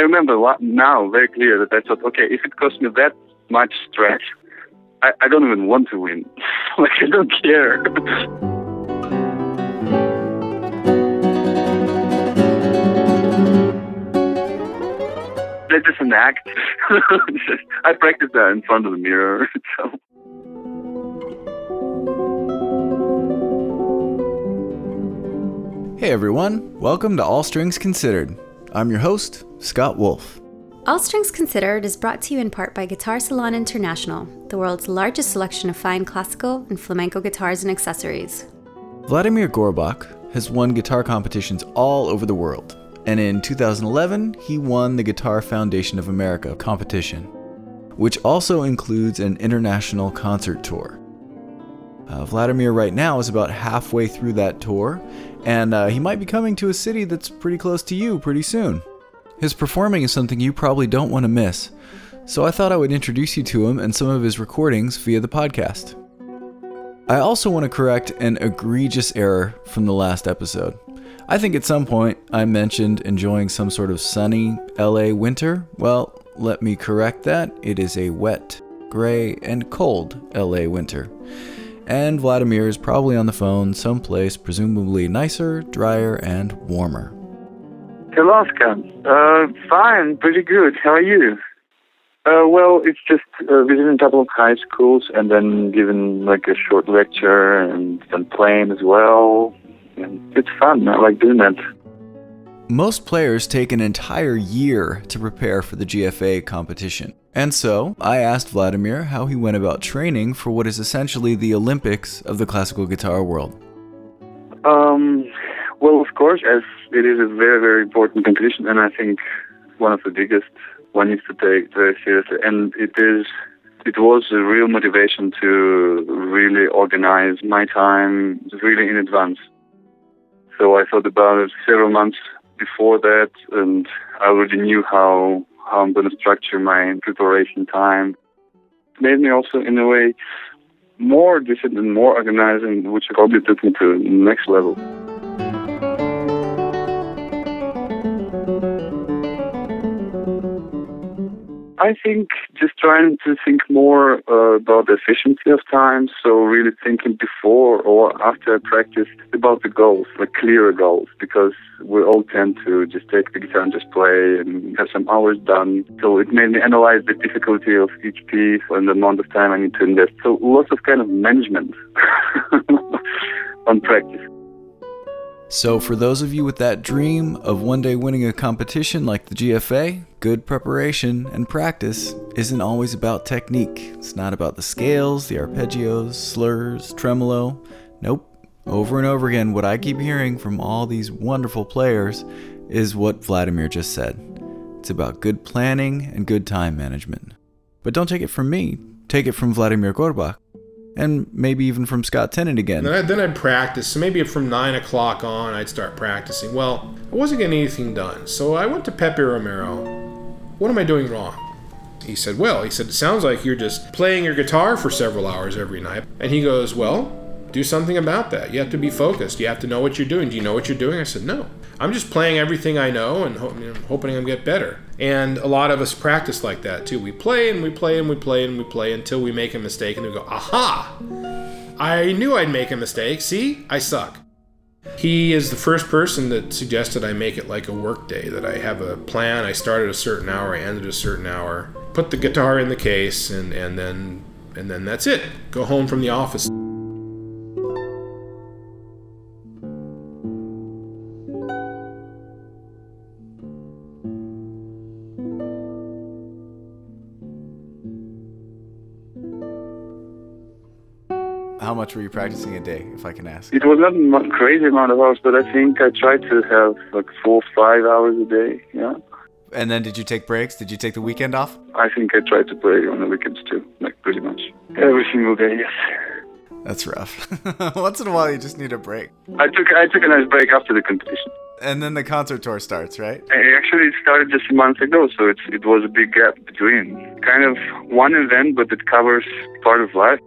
remember now very clear that I thought, okay, if it costs me that much stress, I, I don't even want to win. like I don't care. That's just an act. I practice that in front of the mirror. So. Hey everyone, welcome to All Strings Considered. I'm your host, Scott Wolf. All Strings Considered is brought to you in part by Guitar Salon International, the world's largest selection of fine classical and flamenco guitars and accessories. Vladimir Gorbach has won guitar competitions all over the world, and in 2011, he won the Guitar Foundation of America competition, which also includes an international concert tour. Uh, Vladimir, right now, is about halfway through that tour, and uh, he might be coming to a city that's pretty close to you pretty soon. His performing is something you probably don't want to miss, so I thought I would introduce you to him and some of his recordings via the podcast. I also want to correct an egregious error from the last episode. I think at some point I mentioned enjoying some sort of sunny LA winter. Well, let me correct that. It is a wet, gray, and cold LA winter. And Vladimir is probably on the phone someplace presumably nicer, drier, and warmer. Alaska. Uh, fine, pretty good. How are you? Uh, well, it's just uh, visiting a couple of high schools and then giving like a short lecture and then playing as well. And it's fun. I like doing that. Most players take an entire year to prepare for the GFA competition. And so, I asked Vladimir how he went about training for what is essentially the Olympics of the classical guitar world. Um, well, of course, as it is a very, very important competition, and I think one of the biggest one needs to take very seriously. And it is, it was a real motivation to really organize my time really in advance. So I thought about it several months before that, and I already knew how Um, how I'm going to structure my preparation time. It made me also, in a way, more disciplined, more organized, which probably took me to the next level. I think just trying to think more uh, about the efficiency of time. So really thinking before or after practice about the goals, like clearer goals, because we all tend to just take the guitar and just play and have some hours done. So it made me analyze the difficulty of each piece and the amount of time I need to invest. So lots of kind of management on practice. So, for those of you with that dream of one day winning a competition like the GFA, good preparation and practice isn't always about technique. It's not about the scales, the arpeggios, slurs, tremolo. Nope. Over and over again, what I keep hearing from all these wonderful players is what Vladimir just said. It's about good planning and good time management. But don't take it from me, take it from Vladimir Gorbach and maybe even from Scott Tennant again. Then, I, then I'd practice. So maybe from nine o'clock on, I'd start practicing. Well, I wasn't getting anything done, so I went to Pepe Romero. What am I doing wrong? He said, Well, he said, it sounds like you're just playing your guitar for several hours every night. And he goes, Well, do something about that. You have to be focused. You have to know what you're doing. Do you know what you're doing? I said, No. I'm just playing everything I know and ho- you know, hoping I'm get better. And a lot of us practice like that too. We play and we play and we play and we play until we make a mistake and we go, aha! I knew I'd make a mistake. See, I suck. He is the first person that suggested I make it like a work day, that I have a plan. I start at a certain hour, I end at a certain hour, put the guitar in the case, and, and then and then that's it. Go home from the office. Much were you practicing a day, if I can ask? It was not a crazy amount of hours, but I think I tried to have like four, five hours a day. Yeah. And then did you take breaks? Did you take the weekend off? I think I tried to play on the weekends too, like pretty much every single day. Yes. That's rough. Once in a while, you just need a break. I took I took a nice break after the competition. And then the concert tour starts, right? Actually, it started just a month ago, so it's it was a big gap between. Kind of one event, but it covers part of life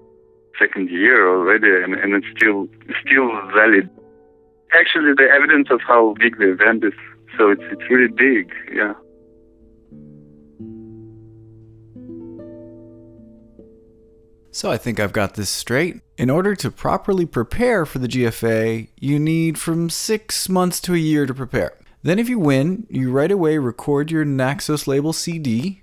second year already, and, and it's still still valid. Actually, the evidence of how big the event is, so it's it's really big, yeah. So I think I've got this straight. In order to properly prepare for the GFA, you need from six months to a year to prepare. Then, if you win, you right away record your Naxos label CD,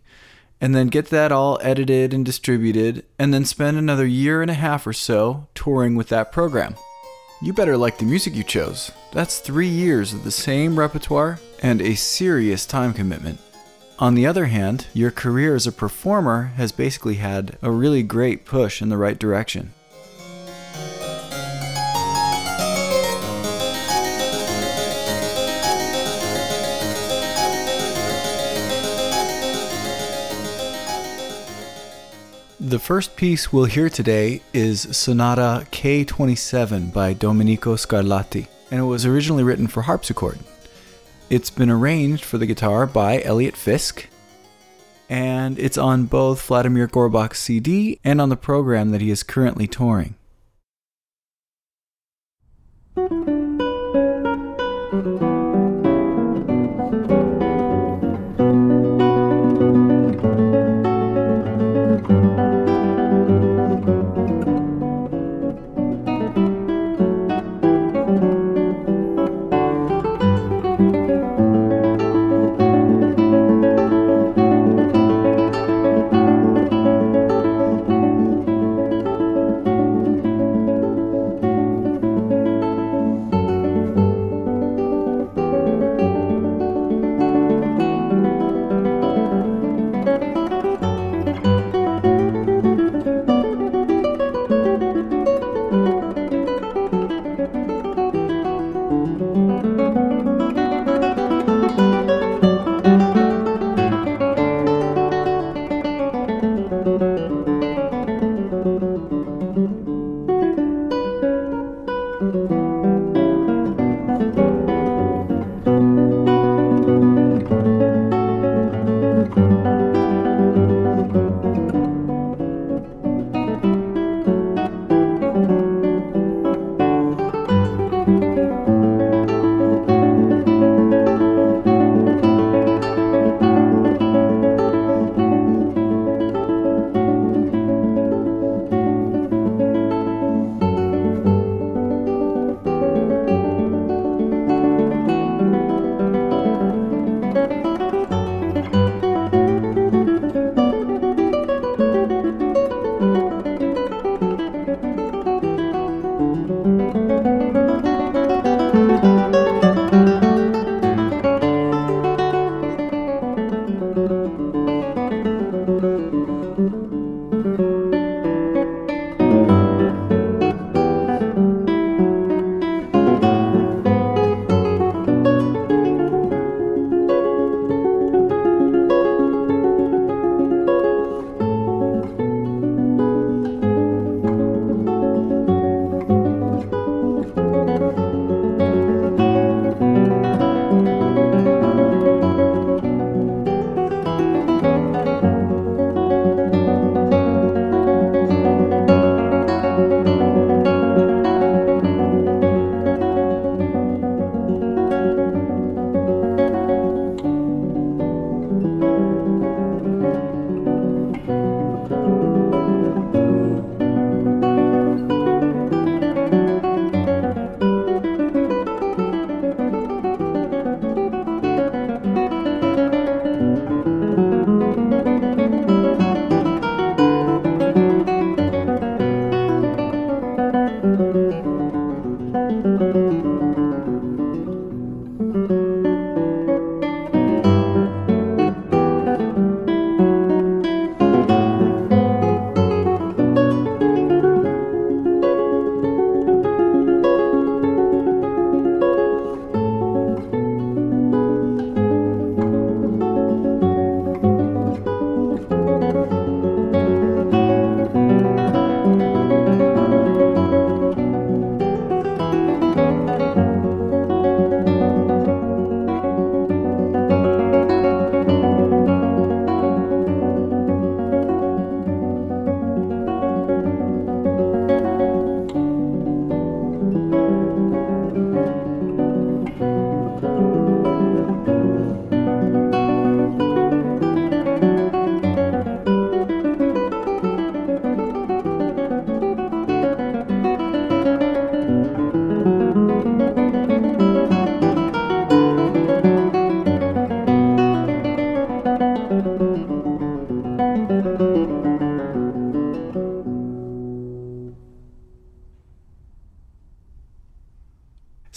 and then get that all edited and distributed, and then spend another year and a half or so touring with that program. You better like the music you chose. That's three years of the same repertoire and a serious time commitment. On the other hand, your career as a performer has basically had a really great push in the right direction. The first piece we'll hear today is Sonata K27 by Domenico Scarlatti, and it was originally written for harpsichord. It's been arranged for the guitar by Eliot Fisk, and it's on both Vladimir Gorbach's CD and on the program that he is currently touring.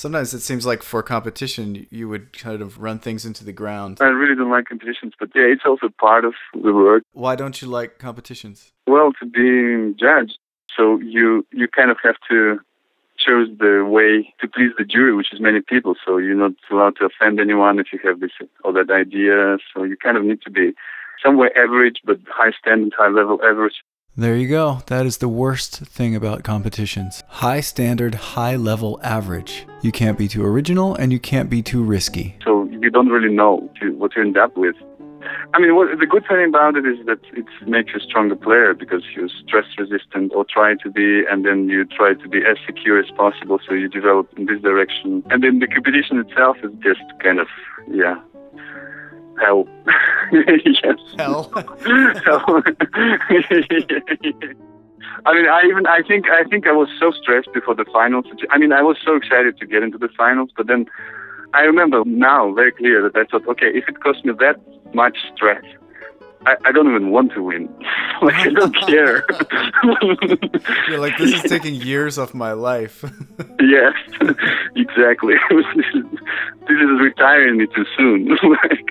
Sometimes it seems like for competition, you would kind of run things into the ground. I really don't like competitions, but yeah, it's also part of the work. Why don't you like competitions? Well, to be judged, so you you kind of have to choose the way to please the jury, which is many people. So you're not allowed to offend anyone if you have this or that idea. So you kind of need to be somewhere average, but high standard, high level average. There you go. That is the worst thing about competitions. High standard, high level average. You can't be too original and you can't be too risky. So you don't really know what you end up with. I mean, what, the good thing about it is that it makes you a stronger player because you're stress resistant or try to be, and then you try to be as secure as possible. So you develop in this direction. And then the competition itself is just kind of, yeah, hell. yes. Hell. hell. I mean, I even I think I think I was so stressed before the finals. I mean, I was so excited to get into the finals, but then I remember now very clear that I thought, okay, if it costs me that much stress, I, I don't even want to win. like I don't care. You're like, this is taking years of my life. yes, exactly. this, is, this is retiring me too soon. like,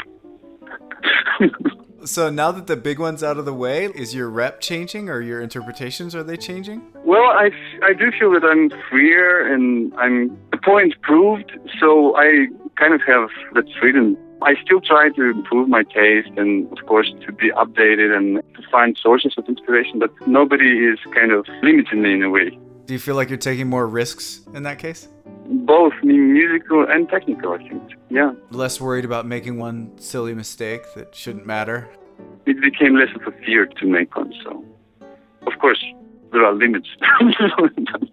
so now that the big one's out of the way, is your rep changing or your interpretations are they changing? Well, I, I do feel that I'm freer and I'm the point proved, so I kind of have that freedom. I still try to improve my taste and, of course, to be updated and to find sources of inspiration, but nobody is kind of limiting me in a way. Do you feel like you're taking more risks in that case? Both musical and technical, I think. Yeah. Less worried about making one silly mistake that shouldn't matter. It became less of a fear to make one. So, of course, there are limits.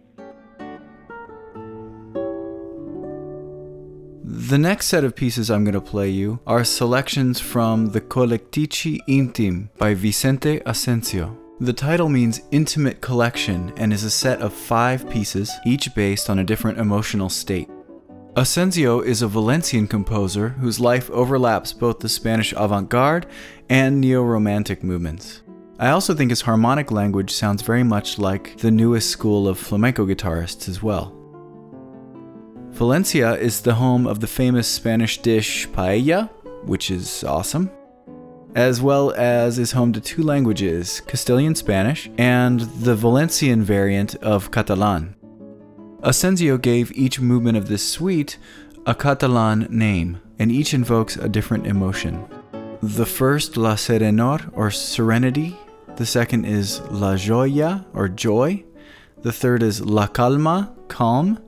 The next set of pieces I'm going to play you are selections from the Collectici Intim by Vicente Asencio. The title means intimate collection and is a set of five pieces, each based on a different emotional state. Asencio is a Valencian composer whose life overlaps both the Spanish avant garde and neo romantic movements. I also think his harmonic language sounds very much like the newest school of flamenco guitarists as well. Valencia is the home of the famous Spanish dish paella, which is awesome, as well as is home to two languages, Castilian Spanish and the Valencian variant of Catalan. Asencio gave each movement of this suite a Catalan name, and each invokes a different emotion. The first, La Serenor, or Serenity. The second is La Joya, or Joy. The third is La Calma, Calm.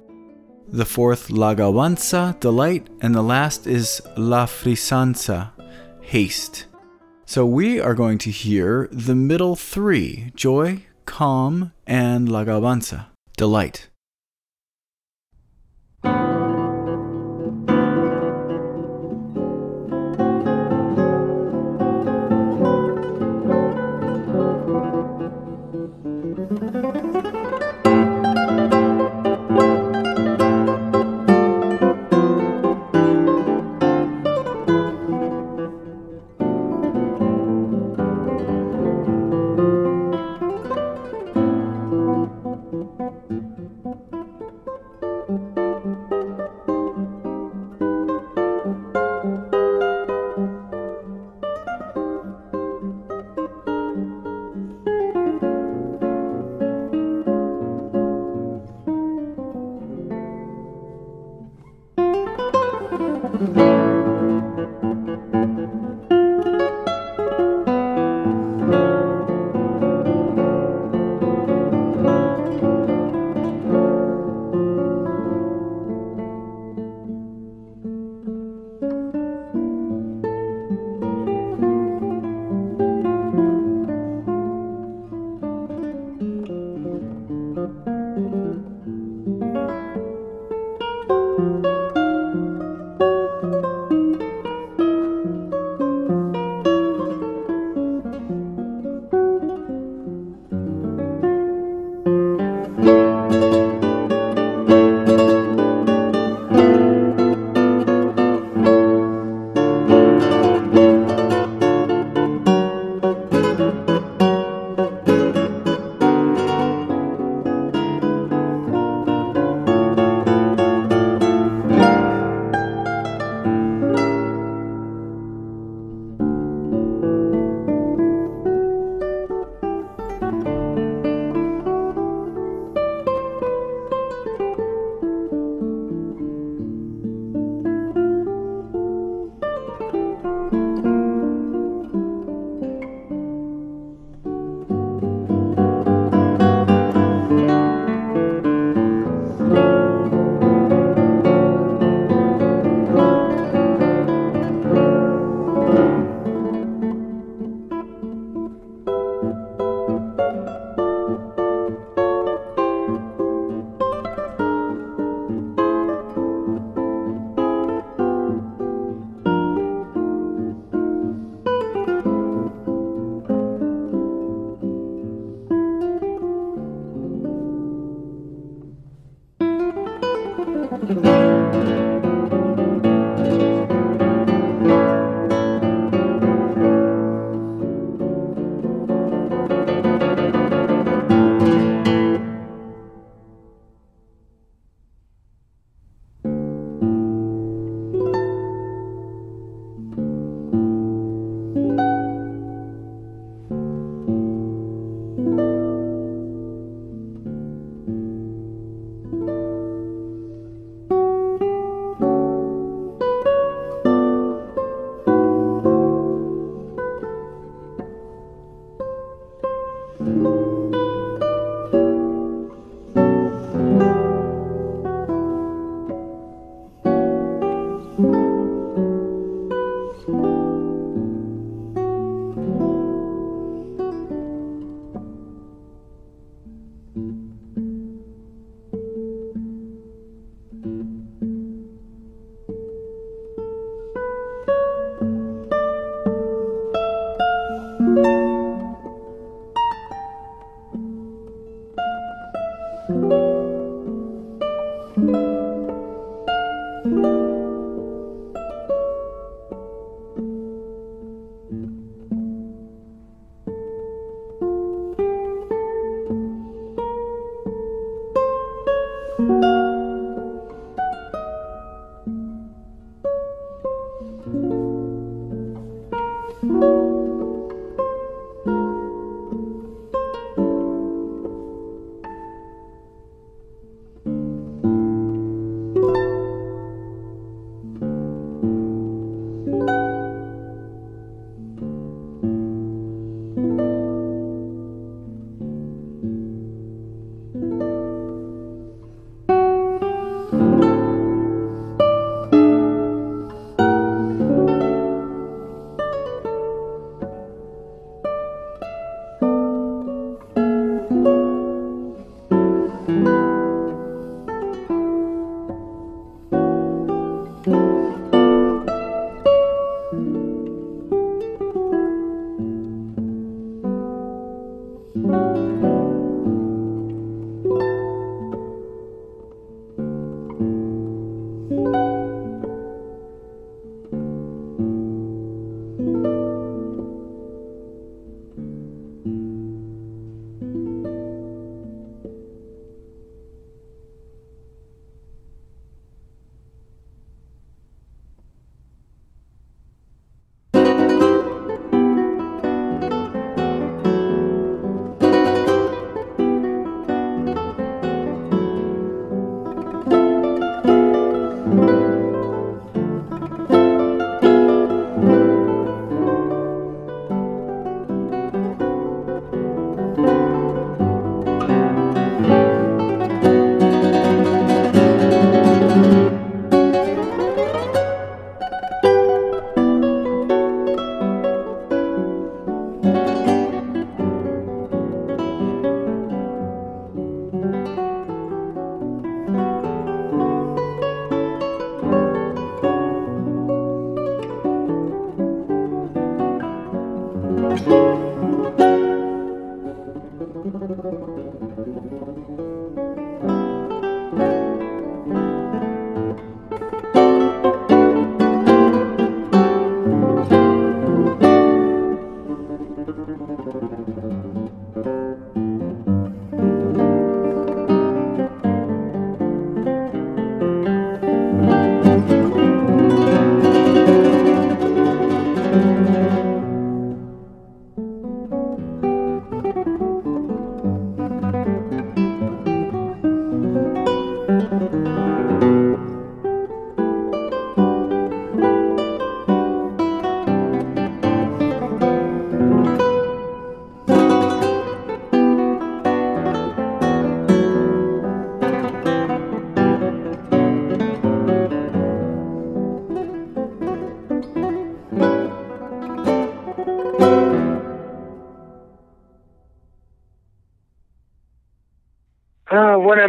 The fourth, La Gawanza, Delight. And the last is La Frisança, Haste. So we are going to hear the middle three Joy, Calm, and La Gawanza, Delight. Mm-hmm.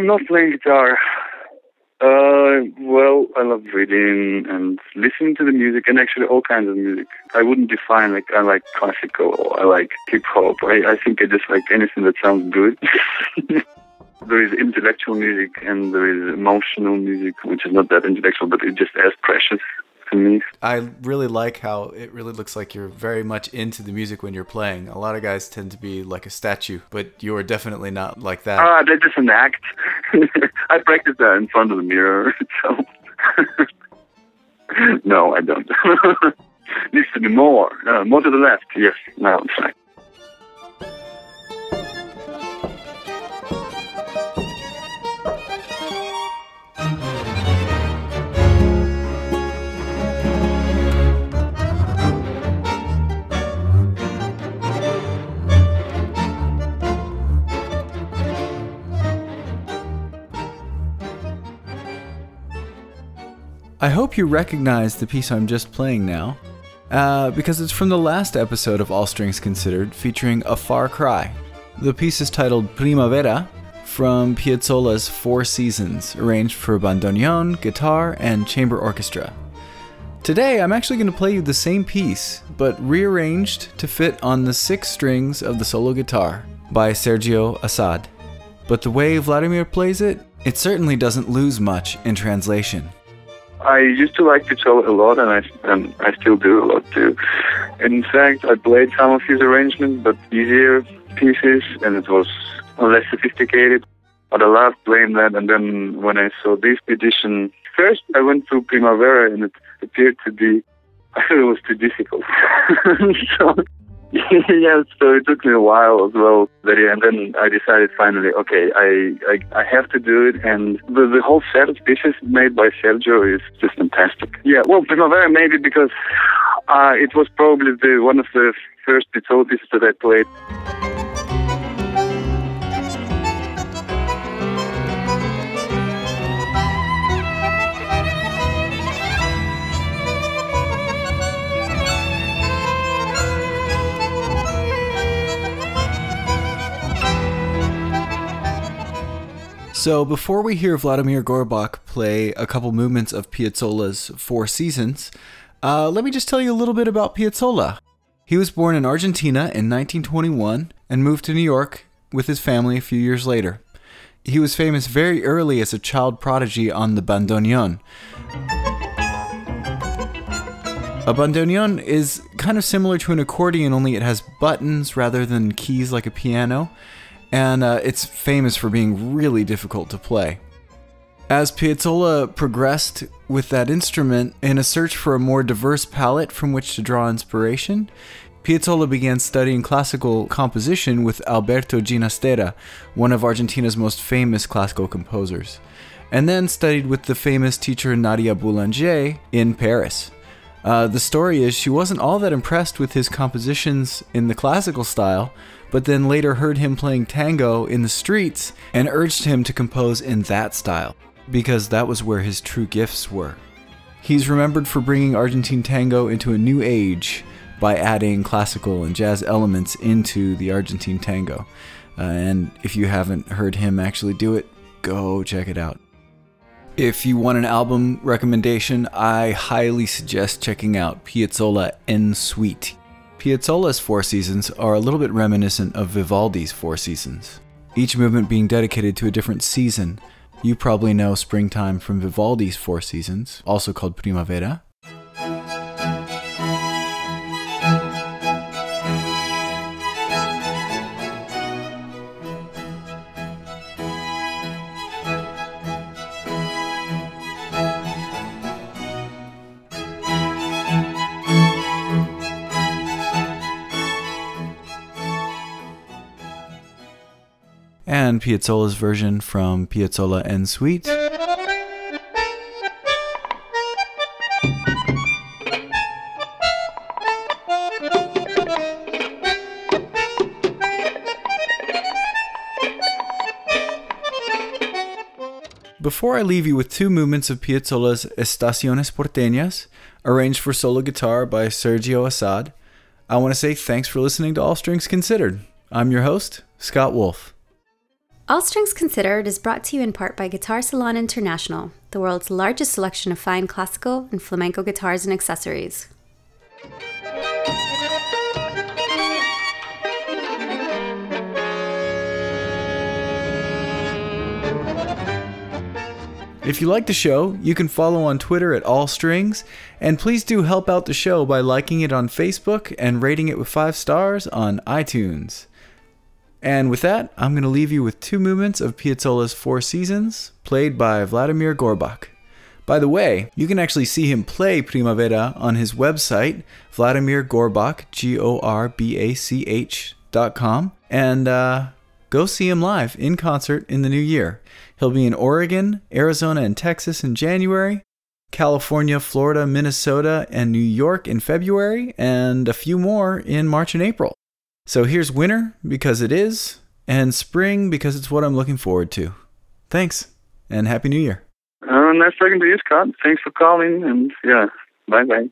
I'm not playing guitar, uh, well, I love reading and listening to the music and actually all kinds of music. I wouldn't define like I like classical or I like hip hop. I, I think I just like anything that sounds good. There is intellectual music and there is emotional music, which is not that intellectual, but it's just as precious to me. I really like how it really looks like you're very much into the music when you're playing. A lot of guys tend to be like a statue, but you're definitely not like that. Ah, that's just an act. I practice that in front of the mirror, so. no, I don't. Needs to be more. Uh, more to the left. Yes. No, it's fine. I hope you recognize the piece I'm just playing now, uh, because it's from the last episode of All Strings Considered featuring A Far Cry. The piece is titled Primavera from Piazzolla's Four Seasons, arranged for bandoneon, guitar, and chamber orchestra. Today, I'm actually going to play you the same piece, but rearranged to fit on the six strings of the solo guitar by Sergio Assad. But the way Vladimir plays it, it certainly doesn't lose much in translation. I used to like to Piazzolla a lot, and I and I still do a lot too. In fact, I played some of his arrangements, but easier pieces, and it was less sophisticated. But I loved playing that. And then when I saw this edition, first I went to Primavera, and it appeared to be I thought it was too difficult. so yeah, so it took me a while as well. And then I decided finally, okay, I, I I have to do it. And the the whole set of pieces made by Sergio is just fantastic. Yeah, well, Primavera maybe because uh, it was probably the one of the first pieces that I played. So, before we hear Vladimir Gorbach play a couple movements of Piazzolla's Four Seasons, uh, let me just tell you a little bit about Piazzolla. He was born in Argentina in 1921 and moved to New York with his family a few years later. He was famous very early as a child prodigy on the bandoneon. A bandoneon is kind of similar to an accordion, only it has buttons rather than keys like a piano and uh, it's famous for being really difficult to play. As Piazzolla progressed with that instrument in a search for a more diverse palette from which to draw inspiration, Piazzolla began studying classical composition with Alberto Ginastera, one of Argentina's most famous classical composers, and then studied with the famous teacher Nadia Boulanger in Paris. Uh, the story is she wasn't all that impressed with his compositions in the classical style, but then later heard him playing tango in the streets and urged him to compose in that style, because that was where his true gifts were. He's remembered for bringing Argentine tango into a new age by adding classical and jazz elements into the Argentine tango. Uh, and if you haven't heard him actually do it, go check it out. If you want an album recommendation, I highly suggest checking out Piazzolla En Suite. Piazzolla's Four Seasons are a little bit reminiscent of Vivaldi's Four Seasons, each movement being dedicated to a different season. You probably know Springtime from Vivaldi's Four Seasons, also called Primavera. Piazzolla's version from Piazzolla En Suite. Before I leave you with two movements of Piazzolla's Estaciones Porteñas, arranged for solo guitar by Sergio Assad, I want to say thanks for listening to All Strings Considered. I'm your host, Scott Wolf. All Strings Considered is brought to you in part by Guitar Salon International, the world's largest selection of fine classical and flamenco guitars and accessories. If you like the show, you can follow on Twitter at All Strings, and please do help out the show by liking it on Facebook and rating it with five stars on iTunes. And with that, I'm going to leave you with two movements of Piazzolla's Four Seasons, played by Vladimir Gorbach. By the way, you can actually see him play Primavera on his website, Vladimir Gorbach, G O R B A C H dot com, and uh, go see him live in concert in the new year. He'll be in Oregon, Arizona, and Texas in January, California, Florida, Minnesota, and New York in February, and a few more in March and April. So here's winter because it is, and spring because it's what I'm looking forward to. Thanks, and Happy New Year. Uh, nice talking to you, Scott. Thanks for calling, and yeah, bye bye.